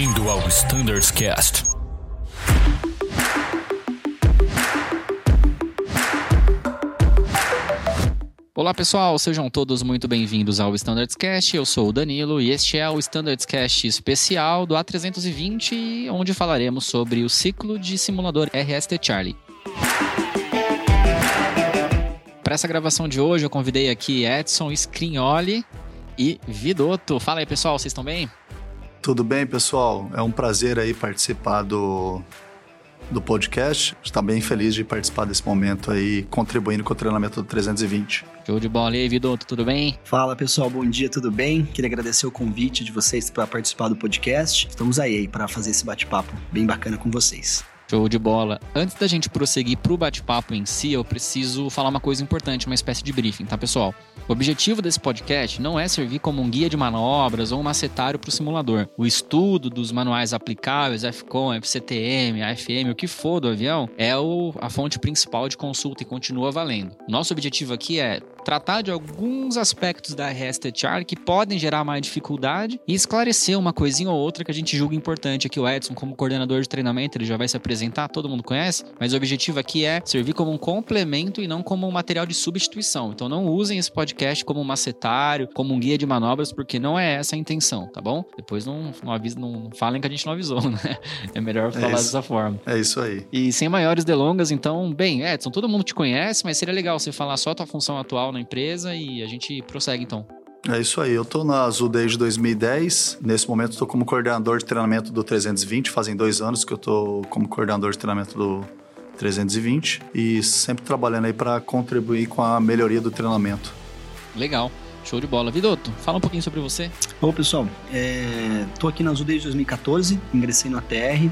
Bem-vindo ao Standards Cast. Olá pessoal, sejam todos muito bem-vindos ao Standards Cast. Eu sou o Danilo e este é o Standards Cast especial do A320, onde falaremos sobre o ciclo de simulador RST Charlie. Para essa gravação de hoje, eu convidei aqui Edson Scrignoli e Vidotto. Fala aí pessoal, vocês estão bem? Tudo bem, pessoal? É um prazer aí participar do, do podcast. Está bem feliz de participar desse momento aí, contribuindo com o treinamento do 320. Show de bola. E aí, Vidotto, tudo bem? Fala, pessoal. Bom dia, tudo bem? Queria agradecer o convite de vocês para participar do podcast. Estamos aí para fazer esse bate-papo bem bacana com vocês. Show de bola. Antes da gente prosseguir para o bate-papo em si, eu preciso falar uma coisa importante, uma espécie de briefing, tá, pessoal? O objetivo desse podcast não é servir como um guia de manobras ou um macetário para o simulador. O estudo dos manuais aplicáveis, FCOM, FCTM, AFM, o que for do avião, é o, a fonte principal de consulta e continua valendo. Nosso objetivo aqui é tratar de alguns aspectos da RSTCHAR que podem gerar mais dificuldade e esclarecer uma coisinha ou outra que a gente julga importante. Aqui o Edson, como coordenador de treinamento, ele já vai se apresentar, todo mundo conhece, mas o objetivo aqui é servir como um complemento e não como um material de substituição. Então não usem esse podcast como um macetário, como um guia de manobras, porque não é essa a intenção, tá bom? Depois não, não, avisa, não falem que a gente não avisou, né? É melhor é falar é dessa forma. É isso aí. E sem maiores delongas, então, bem, Edson, todo mundo te conhece, mas seria legal você falar só a tua função atual na empresa e a gente prossegue então. É isso aí, eu estou na Azul desde 2010. Nesse momento estou como coordenador de treinamento do 320, fazem dois anos que eu estou como coordenador de treinamento do 320 e sempre trabalhando aí para contribuir com a melhoria do treinamento. Legal. Show de bola. Vidoto, fala um pouquinho sobre você. Bom, pessoal, estou é, aqui na Azul desde 2014, ingressei no ATR,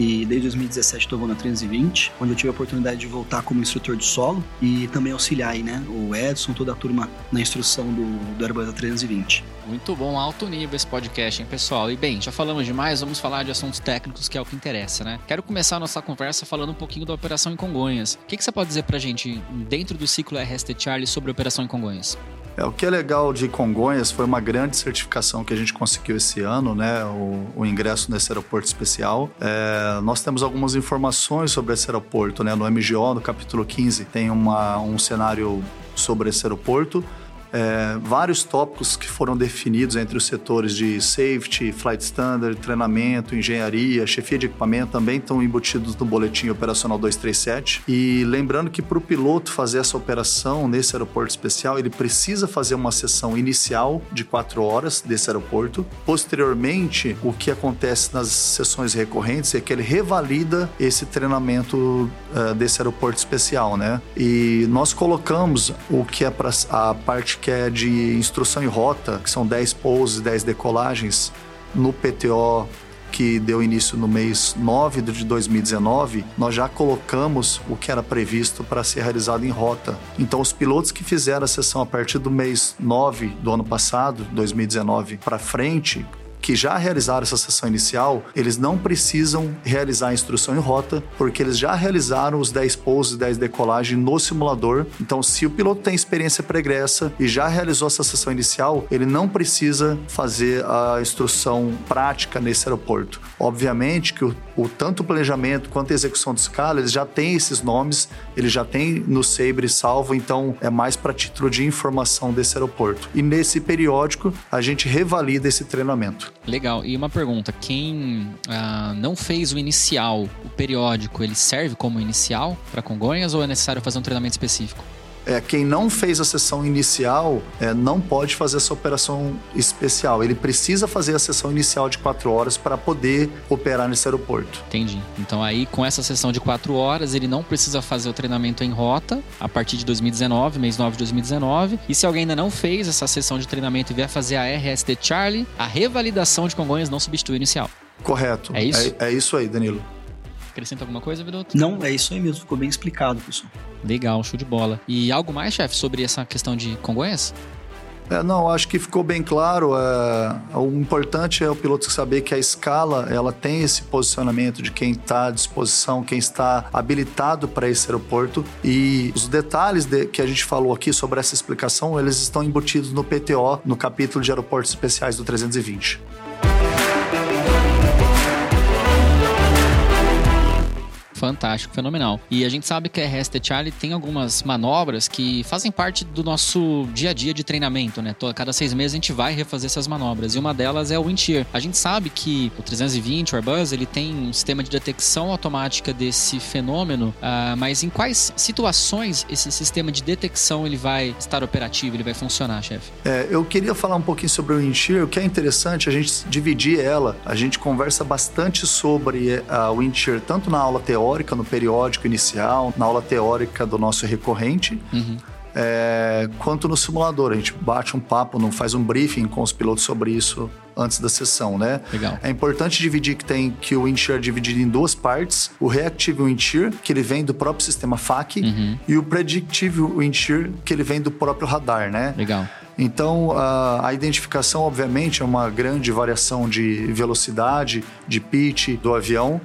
e desde 2017 estou na 320, onde eu tive a oportunidade de voltar como instrutor de solo e também auxiliar aí, né, o Edson, toda a turma na instrução do, do Airbus A320. Muito bom, alto nível esse podcast, hein, pessoal? E bem, já falamos demais, vamos falar de assuntos técnicos, que é o que interessa, né? Quero começar a nossa conversa falando um pouquinho da operação em Congonhas. O que, que você pode dizer pra gente, dentro do ciclo RST Charlie, sobre a operação em Congonhas? É, o que é legal de Congonhas foi uma grande certificação que a gente conseguiu esse ano, né? O, o ingresso nesse aeroporto especial. É, nós temos algumas informações sobre esse aeroporto, né? No MGO, no capítulo 15, tem uma, um cenário sobre esse aeroporto é, vários tópicos que foram definidos entre os setores de safety, flight standard, treinamento, engenharia, chefia de equipamento também estão embutidos no boletim operacional 237. E lembrando que para o piloto fazer essa operação nesse aeroporto especial, ele precisa fazer uma sessão inicial de quatro horas desse aeroporto. Posteriormente, o que acontece nas sessões recorrentes é que ele revalida esse treinamento uh, desse aeroporto especial, né? E nós colocamos o que é a parte que é de instrução em rota, que são 10 pousos, 10 decolagens, no PTO que deu início no mês 9 de 2019, nós já colocamos o que era previsto para ser realizado em rota. Então, os pilotos que fizeram a sessão a partir do mês 9 do ano passado, 2019, para frente, que já realizaram essa sessão inicial, eles não precisam realizar a instrução em rota, porque eles já realizaram os 10 pousos e 10 decolagens no simulador. Então, se o piloto tem experiência pregressa e já realizou essa sessão inicial, ele não precisa fazer a instrução prática nesse aeroporto. Obviamente que o, o tanto o planejamento quanto a execução de escala, eles já têm esses nomes, eles já têm no Sabre salvo, então é mais para título de informação desse aeroporto. E nesse periódico, a gente revalida esse treinamento. Legal. E uma pergunta: quem ah, não fez o inicial, o periódico, ele serve como inicial para Congonhas ou é necessário fazer um treinamento específico? É, quem não fez a sessão inicial é, não pode fazer essa operação especial. Ele precisa fazer a sessão inicial de quatro horas para poder operar nesse aeroporto. Entendi. Então aí com essa sessão de quatro horas ele não precisa fazer o treinamento em rota a partir de 2019, mês 9 de 2019. E se alguém ainda não fez essa sessão de treinamento e vier fazer a RST Charlie, a revalidação de Congonhas não substitui o inicial. Correto. É isso? É, é isso aí, Danilo. Acrescenta alguma coisa, Vidoto? Não, é isso aí mesmo. Ficou bem explicado, pessoal. Legal, show de bola. E algo mais, chefe, sobre essa questão de Congonhas? É, não, acho que ficou bem claro. É, o importante é o piloto saber que a escala ela tem esse posicionamento de quem está à disposição, quem está habilitado para esse aeroporto. E os detalhes de, que a gente falou aqui sobre essa explicação, eles estão embutidos no PTO, no capítulo de aeroportos especiais do 320. Fantástico, fenomenal. E a gente sabe que a RST Charlie tem algumas manobras que fazem parte do nosso dia a dia de treinamento, né? Cada seis meses a gente vai refazer essas manobras. E uma delas é o wind shear. A gente sabe que o 320, o Airbus, ele tem um sistema de detecção automática desse fenômeno, uh, mas em quais situações esse sistema de detecção ele vai estar operativo, ele vai funcionar, chefe? É, eu queria falar um pouquinho sobre o wind shear. O que é interessante, a gente dividir ela, a gente conversa bastante sobre a wind shear, tanto na aula teórica, no periódico inicial, na aula teórica do nosso recorrente, uhum. é, quanto no simulador. A gente bate um papo, não faz um briefing com os pilotos sobre isso antes da sessão, né? Legal. É importante dividir que tem que o Windshear é dividido em duas partes: o Reactive Windshear, que ele vem do próprio sistema FAC, uhum. e o Predictive Windshear, que ele vem do próprio radar, né? Legal. Então, a, a, identificação, obviamente, é uma grande variação de velocidade, de pitch do avião.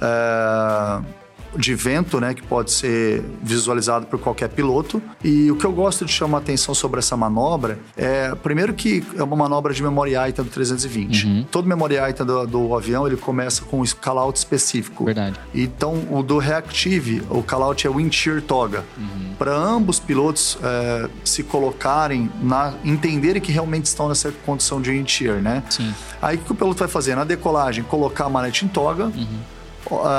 É de vento, né, que pode ser visualizado por qualquer piloto. E o que eu gosto de chamar a atenção sobre essa manobra é, primeiro que é uma manobra de memory item do 320. Uhum. Todo memory item do, do, avião, ele começa com um callout específico. Verdade. Então, o do reactive, o callout é wind shear toga. Uhum. Para ambos pilotos é, se colocarem, na, entenderem que realmente estão nessa condição de wind shear, né? Sim. Aí, o que o piloto vai fazer? Na decolagem, colocar a manete em toga. Uhum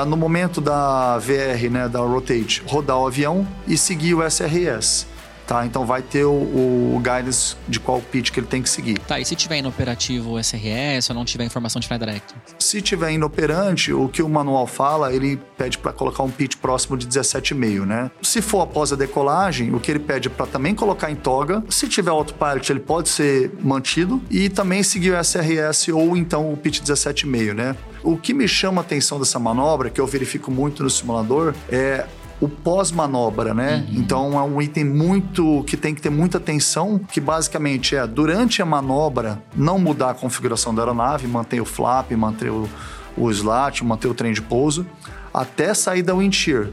no momento da VR, né, da Rotate, rodar o avião e seguir o SRS. Tá, então vai ter o, o, guidance de qual pitch que ele tem que seguir. Tá, e se tiver inoperativo SRS ou não tiver informação de Flight Direct? Se tiver inoperante, o que o manual fala, ele pede para colocar um pitch próximo de 17,5, né? Se for após a decolagem, o que ele pede é para também colocar em toga. Se tiver autopilot, ele pode ser mantido e também seguir o SRS ou então o pitch 17,5, né? O que me chama a atenção dessa manobra, que eu verifico muito no simulador, é o pós-manobra, né? Uhum. Então é um item muito que tem que ter muita atenção, que basicamente é durante a manobra não mudar a configuração da aeronave, manter o flap, manter o, o slat, manter o trem de pouso, até sair da wind shear.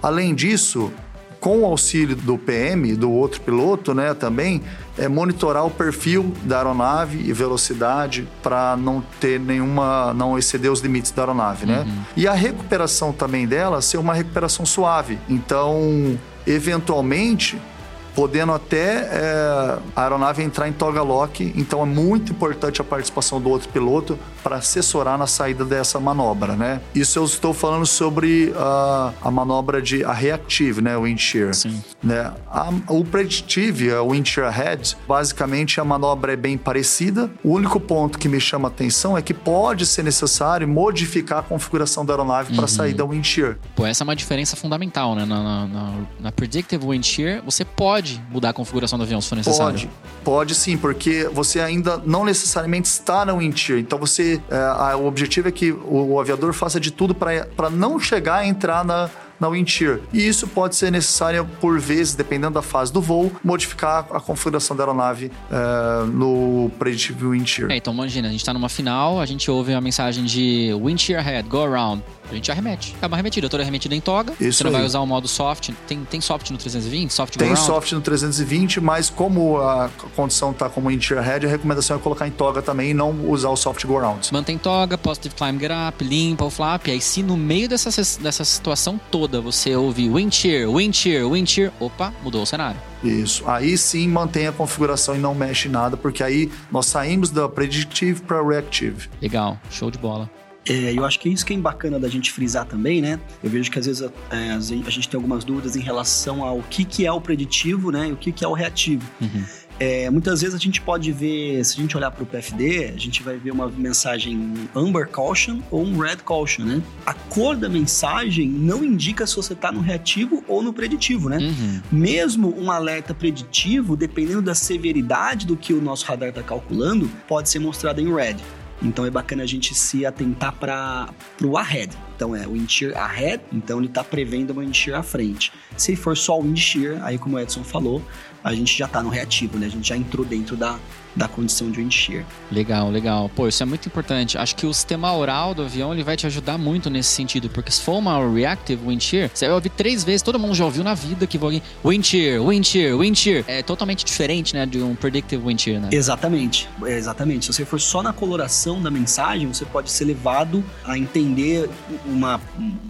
Além disso, com o auxílio do PM, do outro piloto, né, também, é monitorar o perfil da aeronave e velocidade para não ter nenhuma, não exceder os limites da aeronave, né? Uhum. E a recuperação também dela ser uma recuperação suave. Então, eventualmente, podendo até é, a aeronave entrar em toga lock. Então é muito importante a participação do outro piloto para assessorar na saída dessa manobra, né? Isso eu estou falando sobre a, a manobra de a reactive, né, o wind shear. Sim. Né? A, o predictive, o wind shear head, basicamente a manobra é bem parecida. O único ponto que me chama a atenção é que pode ser necessário modificar a configuração da aeronave uhum. para sair da wind shear. Pô, essa é uma diferença fundamental, né? Na, na, na, na predictive wind shear, você pode pode mudar a configuração do avião se for necessário. Pode, pode sim, porque você ainda não necessariamente está wind shear. Então você, é, a, o objetivo é que o, o aviador faça de tudo para não chegar a entrar na na wind shear. E isso pode ser necessário, por vezes, dependendo da fase do voo, modificar a configuração da aeronave uh, no predictive wind shear. É, então imagina, a gente está numa final, a gente ouve a mensagem de wind shear head, go around a gente arremete. É uma arremetida. Toda arremetida em toga. Isso Você não vai usar o modo soft. Tem, tem soft no 320? Soft Tem soft no 320, mas como a condição está como interior head, a recomendação é colocar em toga também e não usar o soft go around. Mantém toga, positive climb get up, limpa o flap. Aí se no meio dessa, dessa situação toda você ouvir wind shear, wind shear, wind shear, opa, mudou o cenário. Isso. Aí sim mantém a configuração e não mexe nada, porque aí nós saímos da predictive para reactive. Legal, show de bola. É, eu acho que isso que é bacana da gente frisar também, né? Eu vejo que às vezes é, a gente tem algumas dúvidas em relação ao que, que é o preditivo, né? E o que, que é o reativo. Uhum. É, muitas vezes a gente pode ver, se a gente olhar para o PFD, a gente vai ver uma mensagem Amber Caution ou um Red Caution, né? A cor da mensagem não indica se você está no reativo ou no preditivo, né? Uhum. Mesmo um alerta preditivo, dependendo da severidade do que o nosso radar está calculando, pode ser mostrado em Red. Então é bacana a gente se atentar para o ahead. Então é o wind shear ahead, então ele está prevendo uma wind shear à frente. Se for só o wind shear, aí como o Edson falou, a gente já está no reativo, né? A gente já entrou dentro da, da condição de wind shear. Legal, legal. Pô, isso é muito importante. Acho que o sistema oral do avião ele vai te ajudar muito nesse sentido, porque se for uma reactive wind shear, você vai ouvir três vezes, todo mundo já ouviu na vida que alguém wind shear, wind shear, wind shear. É totalmente diferente, né, de um predictive wind shear, né? Exatamente, exatamente. Se você for só na coloração da mensagem, você pode ser levado a entender uma.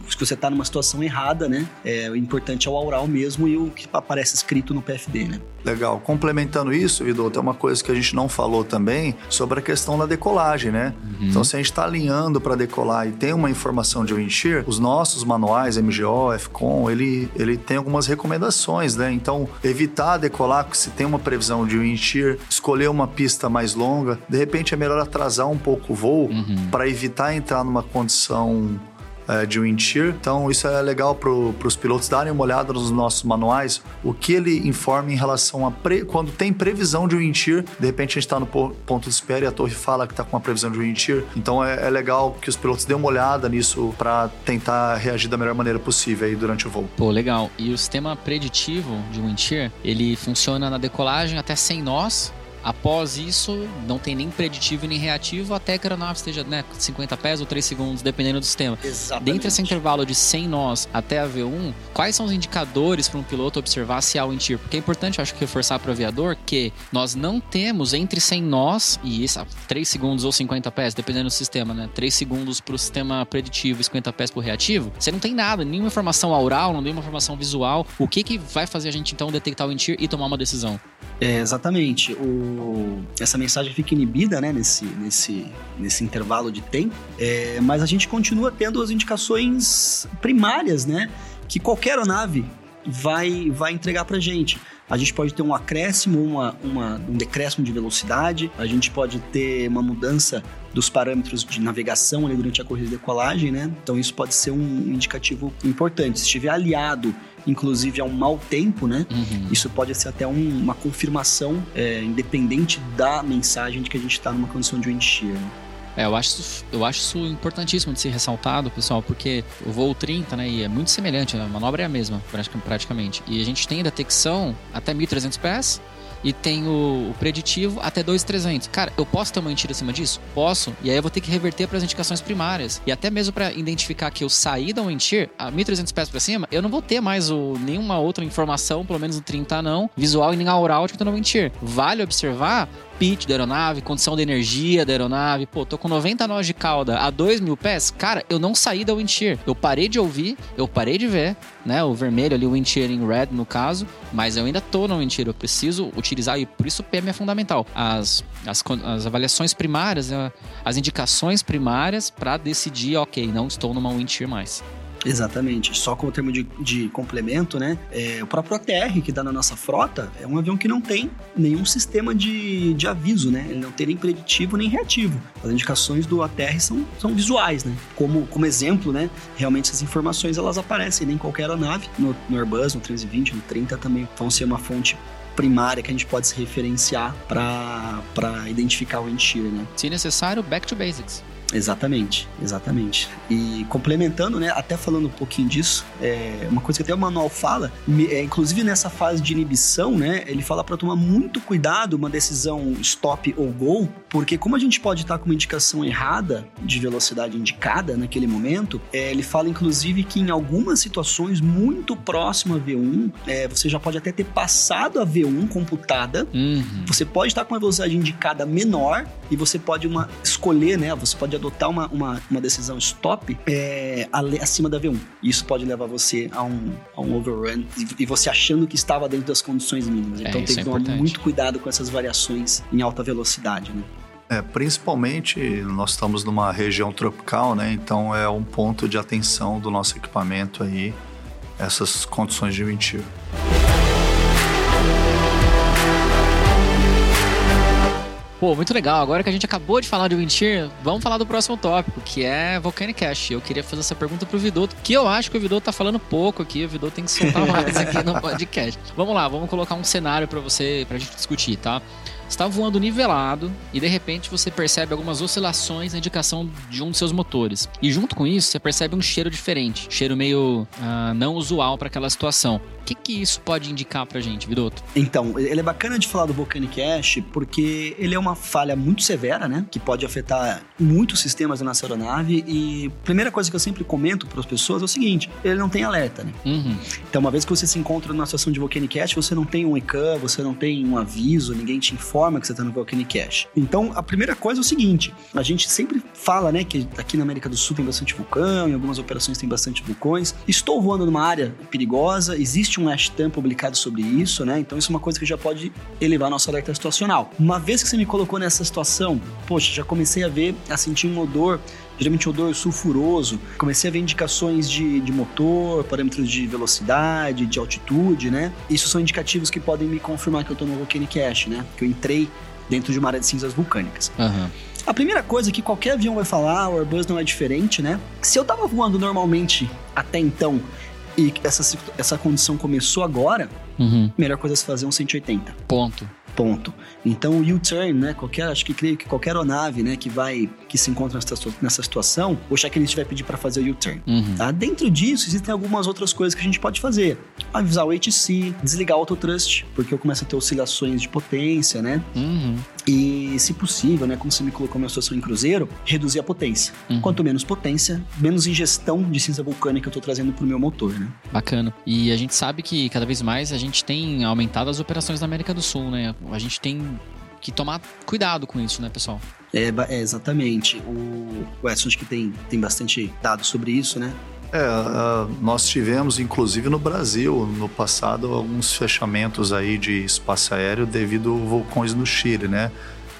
Se você está numa situação errada, né? É, o importante é o aural mesmo e o que aparece escrito no PFD, né? Legal. Complementando isso, Vidal, tem uma coisa que a gente não falou também sobre a questão da decolagem, né? Uhum. Então, se a gente está alinhando para decolar e tem uma informação de wind shear, os nossos manuais, MGO, FCON, ele, ele tem algumas recomendações, né? Então, evitar decolar se tem uma previsão de wind shear, escolher uma pista mais longa, de repente é melhor atrasar um pouco o voo uhum. para evitar entrar numa condição é, de wind shear. Então, isso é legal para os pilotos darem uma olhada nos nossos manuais, o que ele informa em relação a pre, quando tem previsão de wind shear, de repente a gente está no ponto de espera e a torre fala que está com uma previsão de wind shear. Então, é, é legal que os pilotos dêem uma olhada nisso para tentar reagir da melhor maneira possível aí durante o voo. Pô, legal. E o sistema preditivo de wind shear, ele funciona na decolagem até 100 nós, Após isso, não tem nem preditivo nem reativo até que a aeronave esteja né, 50 pés ou 3 segundos, dependendo do sistema. Exatamente. Dentro desse intervalo de 100 nós até a V1, quais são os indicadores para um piloto observar se há o entir? Porque é importante, eu acho que reforçar para o aviador que nós não temos entre 100 nós e isso, 3 segundos ou 50 pés, dependendo do sistema, né? 3 segundos para o sistema preditivo e 50 pés para o reativo. Você não tem nada, nenhuma informação oral, não tem uma informação visual. O que, que vai fazer a gente então detectar o entir e tomar uma decisão? É, exatamente. O, essa mensagem fica inibida né, nesse, nesse, nesse intervalo de tempo, é, mas a gente continua tendo as indicações primárias, né? Que qualquer aeronave vai, vai entregar para gente. A gente pode ter um acréscimo, uma, uma, um decréscimo de velocidade, a gente pode ter uma mudança dos parâmetros de navegação ali durante a corrida de decolagem, né? Então isso pode ser um indicativo importante. Se estiver aliado inclusive a um mau tempo, né? Uhum. Isso pode ser até um, uma confirmação é, independente da mensagem de que a gente está numa condição de wind shear. Né? É, eu acho, isso, eu acho isso importantíssimo de ser ressaltado, pessoal, porque o voo 30, né, e é muito semelhante, a manobra é a mesma, praticamente. E a gente tem detecção até 1.300 pés, e tem o, o preditivo até 2,300. Cara, eu posso ter uma mentira acima disso? Posso. E aí eu vou ter que reverter para as indicações primárias. E até mesmo para identificar que eu saí da mentir, a 1.300 pés para cima, eu não vou ter mais o, nenhuma outra informação, pelo menos no 30 não, visual e nem aural de que eu não mentir. Vale observar pitch da aeronave, condição de energia da aeronave. Pô, tô com 90 nós de cauda a 2 mil pés. Cara, eu não saí da wind. Eu parei de ouvir, eu parei de ver, né? O vermelho ali, o wind shear em red no caso, mas eu ainda tô no wind. Eu preciso utilizar, e por isso o PM é fundamental. As, as, as avaliações primárias, né, as indicações primárias para decidir, ok, não estou numa wind shear mais. Exatamente. Só como termo de, de complemento, né? É, o próprio ATR que dá na nossa frota é um avião que não tem nenhum sistema de, de aviso, né? Ele não tem nem preditivo nem reativo. As indicações do ATR são, são visuais, né? Como, como exemplo, né? Realmente essas informações elas aparecem em qualquer aeronave. No, no Airbus, no 320, no 30 também vão ser uma fonte primária que a gente pode se referenciar para identificar o wind né? Se necessário, back to basics. Exatamente, exatamente. E complementando, né, até falando um pouquinho disso, é, uma coisa que até o manual fala, é, inclusive nessa fase de inibição, né, ele fala para tomar muito cuidado uma decisão stop ou go, porque como a gente pode estar com uma indicação errada de velocidade indicada naquele momento, é, ele fala inclusive que em algumas situações muito próximo a V1, é, você já pode até ter passado a V1 computada, uhum. você pode estar com uma velocidade indicada menor e você pode uma, escolher, né, você pode adotar uma, uma, uma decisão stop é, acima da V1. Isso pode levar você a um, a um overrun e, e você achando que estava dentro das condições mínimas. É, então tem que é tomar muito cuidado com essas variações em alta velocidade, né? É, principalmente nós estamos numa região tropical, né? Então é um ponto de atenção do nosso equipamento aí, essas condições de mentir. Pô, muito legal. Agora que a gente acabou de falar de Windshear, vamos falar do próximo tópico, que é Volcanic Cash. Eu queria fazer essa pergunta pro Vidoto, que eu acho que o Vidoto tá falando pouco aqui, o Vidoto tem que soltar mais aqui no podcast. Vamos lá, vamos colocar um cenário para você, pra gente discutir, tá? está voando nivelado e de repente você percebe algumas oscilações na indicação de um dos seus motores. E junto com isso, você percebe um cheiro diferente, cheiro meio uh, não usual para aquela situação. Que, que isso pode indicar pra gente, Vidoto? Então, ele é bacana de falar do Volcanic Ash porque ele é uma falha muito severa, né? Que pode afetar muitos sistemas da nossa aeronave. E a primeira coisa que eu sempre comento para as pessoas é o seguinte: ele não tem alerta, né? Uhum. Então, uma vez que você se encontra numa situação de Volcanic Ash, você não tem um ECAM, você não tem um aviso, ninguém te informa forma que você está no Volcanic Ash. Então, a primeira coisa é o seguinte: a gente sempre fala, né, que aqui na América do Sul tem bastante vulcão, em algumas operações tem bastante vulcões. Estou voando numa área perigosa, existe um ASHTAM publicado sobre isso, né? Então, isso é uma coisa que já pode elevar nosso alerta situacional. Uma vez que você me colocou nessa situação, poxa, já comecei a ver, a sentir um odor geralmente odor sulfuroso. Comecei a ver indicações de, de motor, parâmetros de velocidade, de altitude, né? Isso são indicativos que podem me confirmar que eu estou no Volcanic Ash, né? Que eu entrei dentro de uma área de cinzas vulcânicas. Aham. A primeira coisa que qualquer avião vai falar, o Airbus não é diferente, né? Se eu tava voando normalmente até então e essa, essa condição começou agora, Uhum. melhor coisa é se fazer um 180. Ponto. Ponto. Então, o U-turn, né? Qualquer, acho que creio que qualquer aeronave, né, que vai, que se encontra nessa, nessa situação, o checklist vai pedir para fazer o U-turn. Uhum. Tá? Dentro disso, existem algumas outras coisas que a gente pode fazer. Avisar o HC, desligar o autotrust, porque eu começo a ter oscilações de potência, né? Uhum. E, se possível, né, como você me colocou na situação em cruzeiro, reduzir a potência. Uhum. Quanto menos potência, menos ingestão de cinza vulcânica eu tô trazendo pro meu motor, né? Bacana. E a gente sabe que cada vez mais a gente tem aumentado as operações na América do Sul, né? A gente tem que tomar cuidado com isso, né, pessoal? É, é, exatamente. O, o Edson acho que tem, tem bastante dados sobre isso, né? É, ah, nós tivemos, inclusive no Brasil, no passado, alguns fechamentos aí de espaço aéreo devido a vulcões no Chile, né?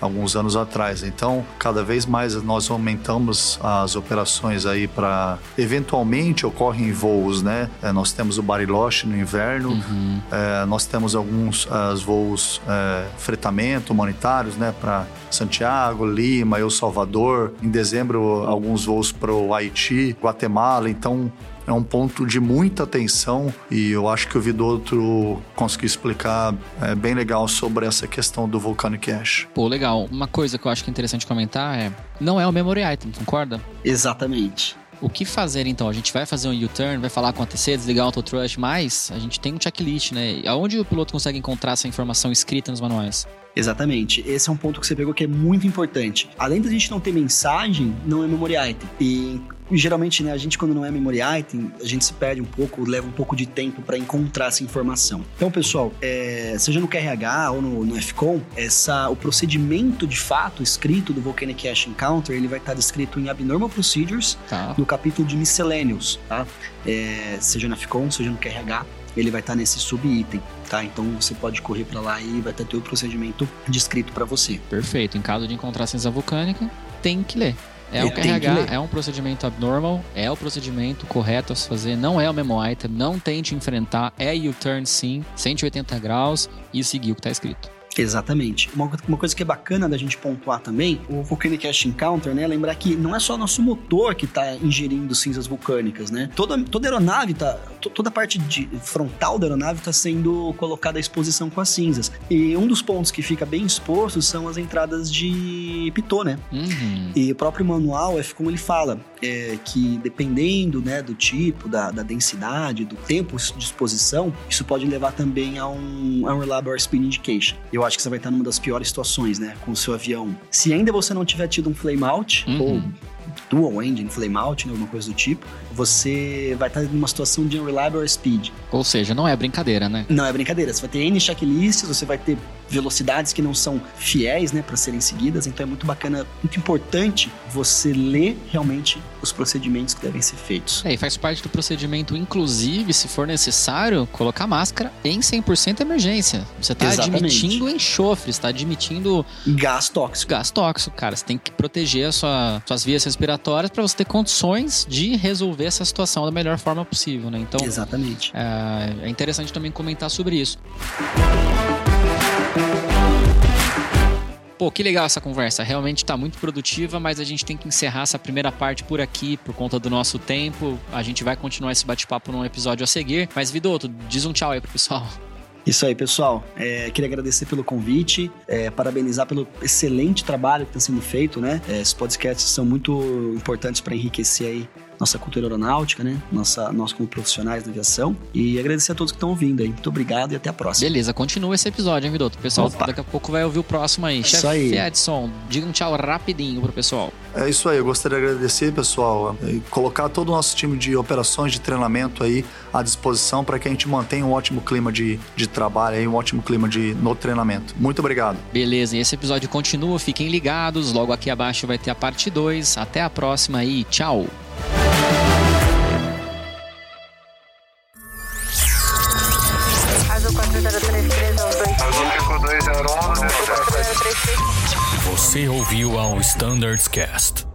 Alguns anos atrás. Então, cada vez mais nós aumentamos as operações aí para. Eventualmente ocorrem voos, né? É, nós temos o Bariloche no inverno, Uhum. é, nós temos alguns as voos é, fretamento humanitários, né, para Santiago, Lima, El Salvador. Em dezembro, alguns voos para o Haiti, Guatemala. Então, é um ponto de muita atenção e eu acho que o Vidotro conseguiu explicar é, bem legal sobre essa questão do Volcanic Ash. Pô, legal. Uma coisa que eu acho que é interessante comentar é: não é o memory item, concorda? Exatamente. O que fazer então? A gente vai fazer um U-turn, vai falar com a TC, desligar o autotrust, mas a gente tem um checklist, né? Aonde o piloto consegue encontrar essa informação escrita nos manuais? Exatamente. Esse é um ponto que você pegou que é muito importante. Além da gente não ter mensagem, não é memory item. E geralmente, né, a gente quando não é memory item, a gente se perde um pouco, leva um pouco de tempo para encontrar essa informação. Então, pessoal, é, seja no QRH ou no, no FCOM, essa, o procedimento de fato escrito do Volcanic Ash Encounter, ele vai estar descrito em Abnormal Procedures, Tá. no capítulo de Miscellaneous, tá? É, seja na FCOM, seja no QRH, ele vai estar nesse subitem, tá? Então você pode correr para lá e vai ter o procedimento descrito para você. Perfeito. Em caso de encontrar cinza vulcânica, tem que ler. É QRH, ler. é um procedimento abnormal, é o procedimento correto a se fazer, não é o memo item, não tente enfrentar, é U-turn sim, 180 graus e seguir o que está escrito. Exatamente. Uma, uma coisa que é bacana da gente pontuar também, o Volcanic Ash Encounter, né? Lembrar que não é só nosso motor que está ingerindo cinzas vulcânicas, né? Toda, toda aeronave tá. to- Toda a parte de frontal da aeronave está sendo colocada à exposição com as cinzas. E um dos pontos que fica bem exposto são as entradas de pitô, né? Uhum. E o próprio manual, é como ele fala, é que dependendo né, do tipo, da, da densidade, do tempo de exposição, isso pode levar também a um, a um Reliable Speed Indication. Eu acho que você vai estar numa das piores situações, né? Com o seu avião. Se ainda você não tiver tido um flame out, Uhum. ou dual engine flame out, né, alguma coisa do tipo, você vai estar numa situação de unreliable speed. Ou seja, não é brincadeira, né? Não é brincadeira, você vai ter N checklists, você vai ter velocidades que não são fiéis, né, para serem seguidas, então é muito bacana, muito importante você ler realmente os procedimentos que devem ser feitos. É, e faz parte do procedimento, inclusive, se for necessário, colocar máscara em 100% emergência. Você está admitindo enxofre, está admitindo Gás tóxico. gás tóxico, cara. Você tem que proteger a sua- suas vias respiratórias para você ter condições de resolver essa situação da melhor forma possível, né? Então, Exatamente. é, é interessante também comentar sobre isso. Pô, que legal essa conversa. Realmente tá muito produtiva, mas a gente tem que encerrar essa primeira parte por aqui, por conta do nosso tempo. A gente vai continuar esse bate-papo num episódio a seguir. Mas, Vidoto, diz um tchau aí pro pessoal. Isso aí, pessoal. É, queria agradecer pelo convite, é, parabenizar pelo excelente trabalho que está sendo feito, né? É, esses podcasts são muito importantes para enriquecer aí nossa cultura aeronáutica, né? Nossa, nós como profissionais da aviação. E agradecer a todos que estão ouvindo aí. Muito obrigado e até a próxima. Beleza, continua esse episódio, hein, Vidoto? Pessoal, Opa. daqui a pouco vai ouvir o próximo aí. Isso Chefe aí. Edson, diga um tchau rapidinho pro pessoal. É isso aí, eu gostaria de agradecer, pessoal, e colocar todo o nosso time de operações de treinamento aí à disposição para que a gente mantenha um ótimo clima de, de trabalho aí, um ótimo clima de, no treinamento. Muito obrigado. Beleza, e esse episódio continua, fiquem ligados. Logo aqui abaixo vai ter a parte 2. Até a próxima aí, tchau. Standards Cast.